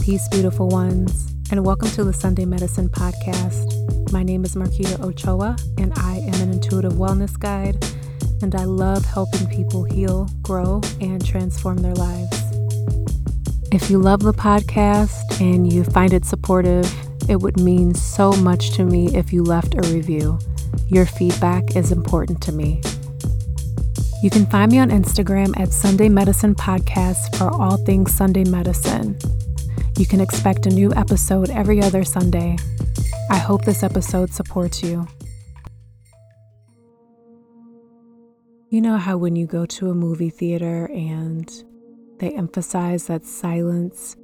Peace, beautiful ones, and welcome to the Sunday Medicine Podcast. My name is Marquita Ochoa, and I am an intuitive wellness guide, and I love helping people heal, grow, and transform their lives. If you love the podcast and you find it supportive, it would mean so much to me if you left a review. Your feedback is important to me. You can find me on Instagram at Sunday Medicine Podcast for all things Sunday medicine. You can expect a new episode every other Sunday. I hope this episode supports you. You know how when you go to a movie theater and they emphasize that silence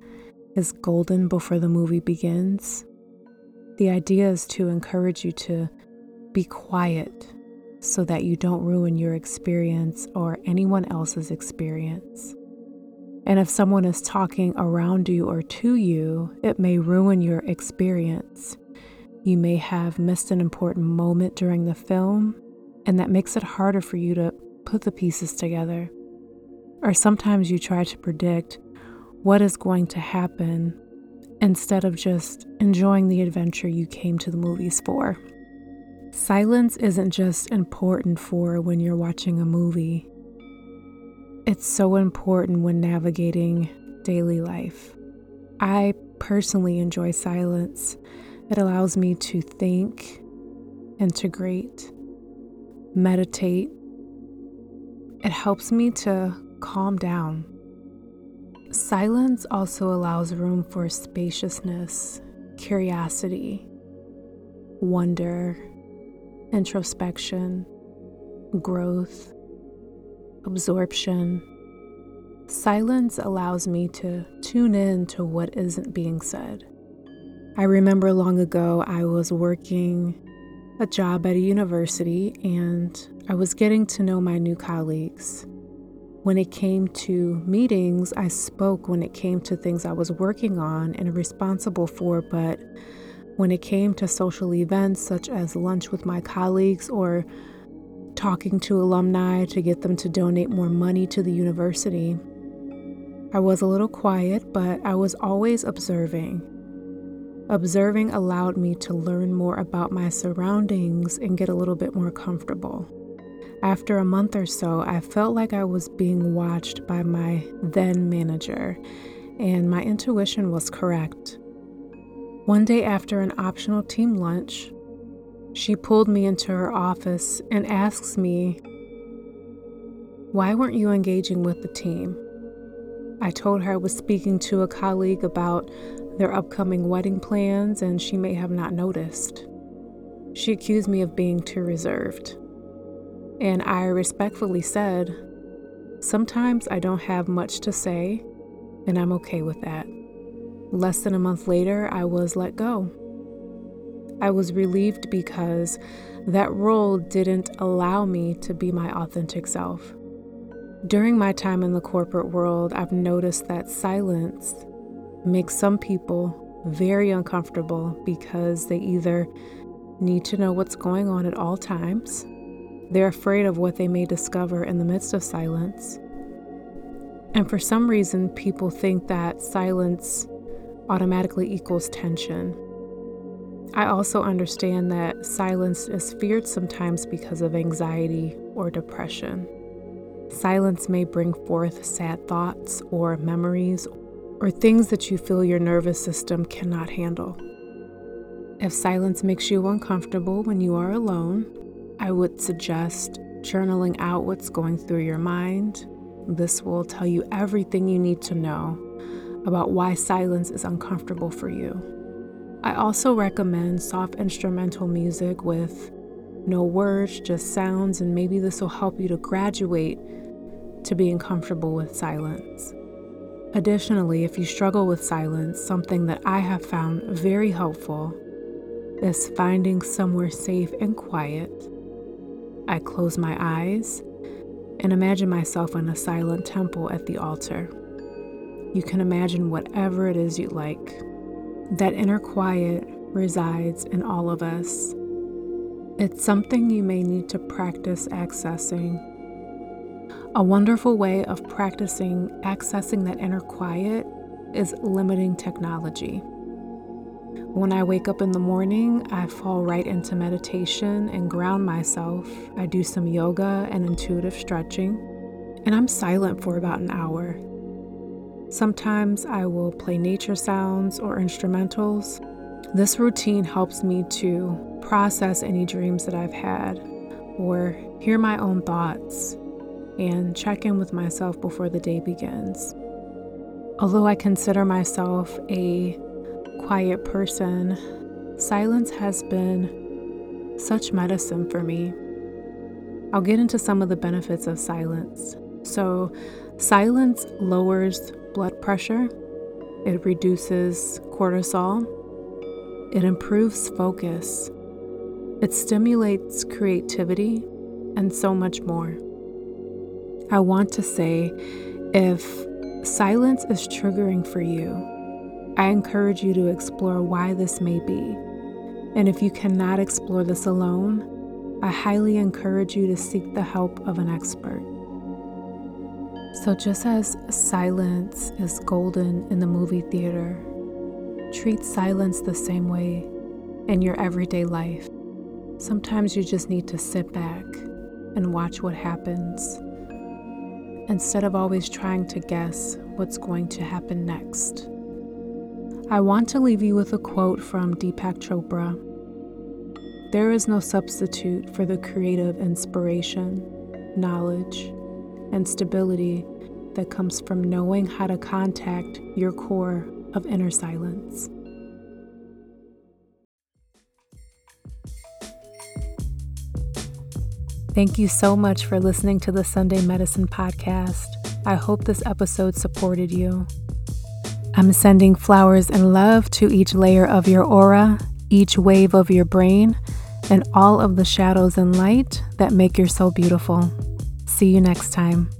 is golden before the movie begins? The idea is to encourage you to be quiet so that you don't ruin your experience or anyone else's experience. And if someone is talking around you or to you, it may ruin your experience. You may have missed an important moment during the film, and that makes it harder for you to put the pieces together. Or sometimes you try to predict what is going to happen instead of just enjoying the adventure you came to the movies for. Silence isn't just important for when you're watching a movie, it's so important when navigating daily life. I personally enjoy silence. It allows me to think, integrate, meditate. It helps me to calm down. Silence also allows room for spaciousness, curiosity, wonder, introspection, growth, absorption. Silence allows me to tune in to what isn't being said. I remember long ago I was working a job at a university and I was getting to know my new colleagues. When it came to meetings, I spoke when it came to things I was working on and responsible for, but when it came to social events such as lunch with my colleagues or talking to alumni to get them to donate more money to the university, I was a little quiet, but I was always observing. Observing allowed me to learn more about my surroundings and get a little bit more comfortable. After a month or so, I felt like I was being watched by my then manager, and my intuition was correct. One day after an optional team lunch, she pulled me into her office and asks me, Why weren't you engaging with the team? I told her I was speaking to a colleague about their upcoming wedding plans and she may have not noticed. She accused me of being too reserved. And I respectfully said, Sometimes I don't have much to say, and I'm okay with that. Less than a month later, I was let go. I was relieved because that role didn't allow me to be my authentic self. During my time in the corporate world, I've noticed that silence makes some people very uncomfortable because they either need to know what's going on at all times, they're afraid of what they may discover in the midst of silence, and for some reason, people think that silence automatically equals tension. I also understand that silence is feared sometimes because of anxiety or depression. Silence may bring forth sad thoughts or memories or things that you feel your nervous system cannot handle. If silence makes you uncomfortable when you are alone, I would suggest journaling out what's going through your mind. This will tell you everything you need to know about why silence is uncomfortable for you. I also recommend soft instrumental music with no words, just sounds, and maybe this will help you to graduate to being comfortable with silence. Additionally, if you struggle with silence, something that I have found very helpful is finding somewhere safe and quiet. I close my eyes and imagine myself in a silent temple at the altar. You can imagine whatever it is you like. That inner quiet resides in all of us. It's something you may need to practice accessing. A wonderful way of practicing accessing that inner quiet is limiting technology. When I wake up in the morning, I fall right into meditation and ground myself. I do some yoga and intuitive stretching, and I'm silent for about an hour. Sometimes I will play nature sounds or instrumentals. This routine helps me to process any dreams that I've had or hear my own thoughts and check in with myself before the day begins. Although I consider myself a quiet person, silence has been such medicine for me. I'll get into some of the benefits of silence. So, silence lowers blood pressure, it reduces cortisol, it improves focus, it stimulates creativity, and so much more. I want to say if silence is triggering for you, I encourage you to explore why this may be. And if you cannot explore this alone, I highly encourage you to seek the help of an expert. So, just as silence is golden in the movie theater, treat silence the same way in your everyday life. Sometimes you just need to sit back and watch what happens instead of always trying to guess what's going to happen next. I want to leave you with a quote from Deepak Chopra There is no substitute for the creative inspiration, knowledge, and stability that comes from knowing how to contact your core of inner silence. Thank you so much for listening to the Sunday Medicine Podcast. I hope this episode supported you. I'm sending flowers and love to each layer of your aura, each wave of your brain, and all of the shadows and light that make your soul beautiful. See you next time.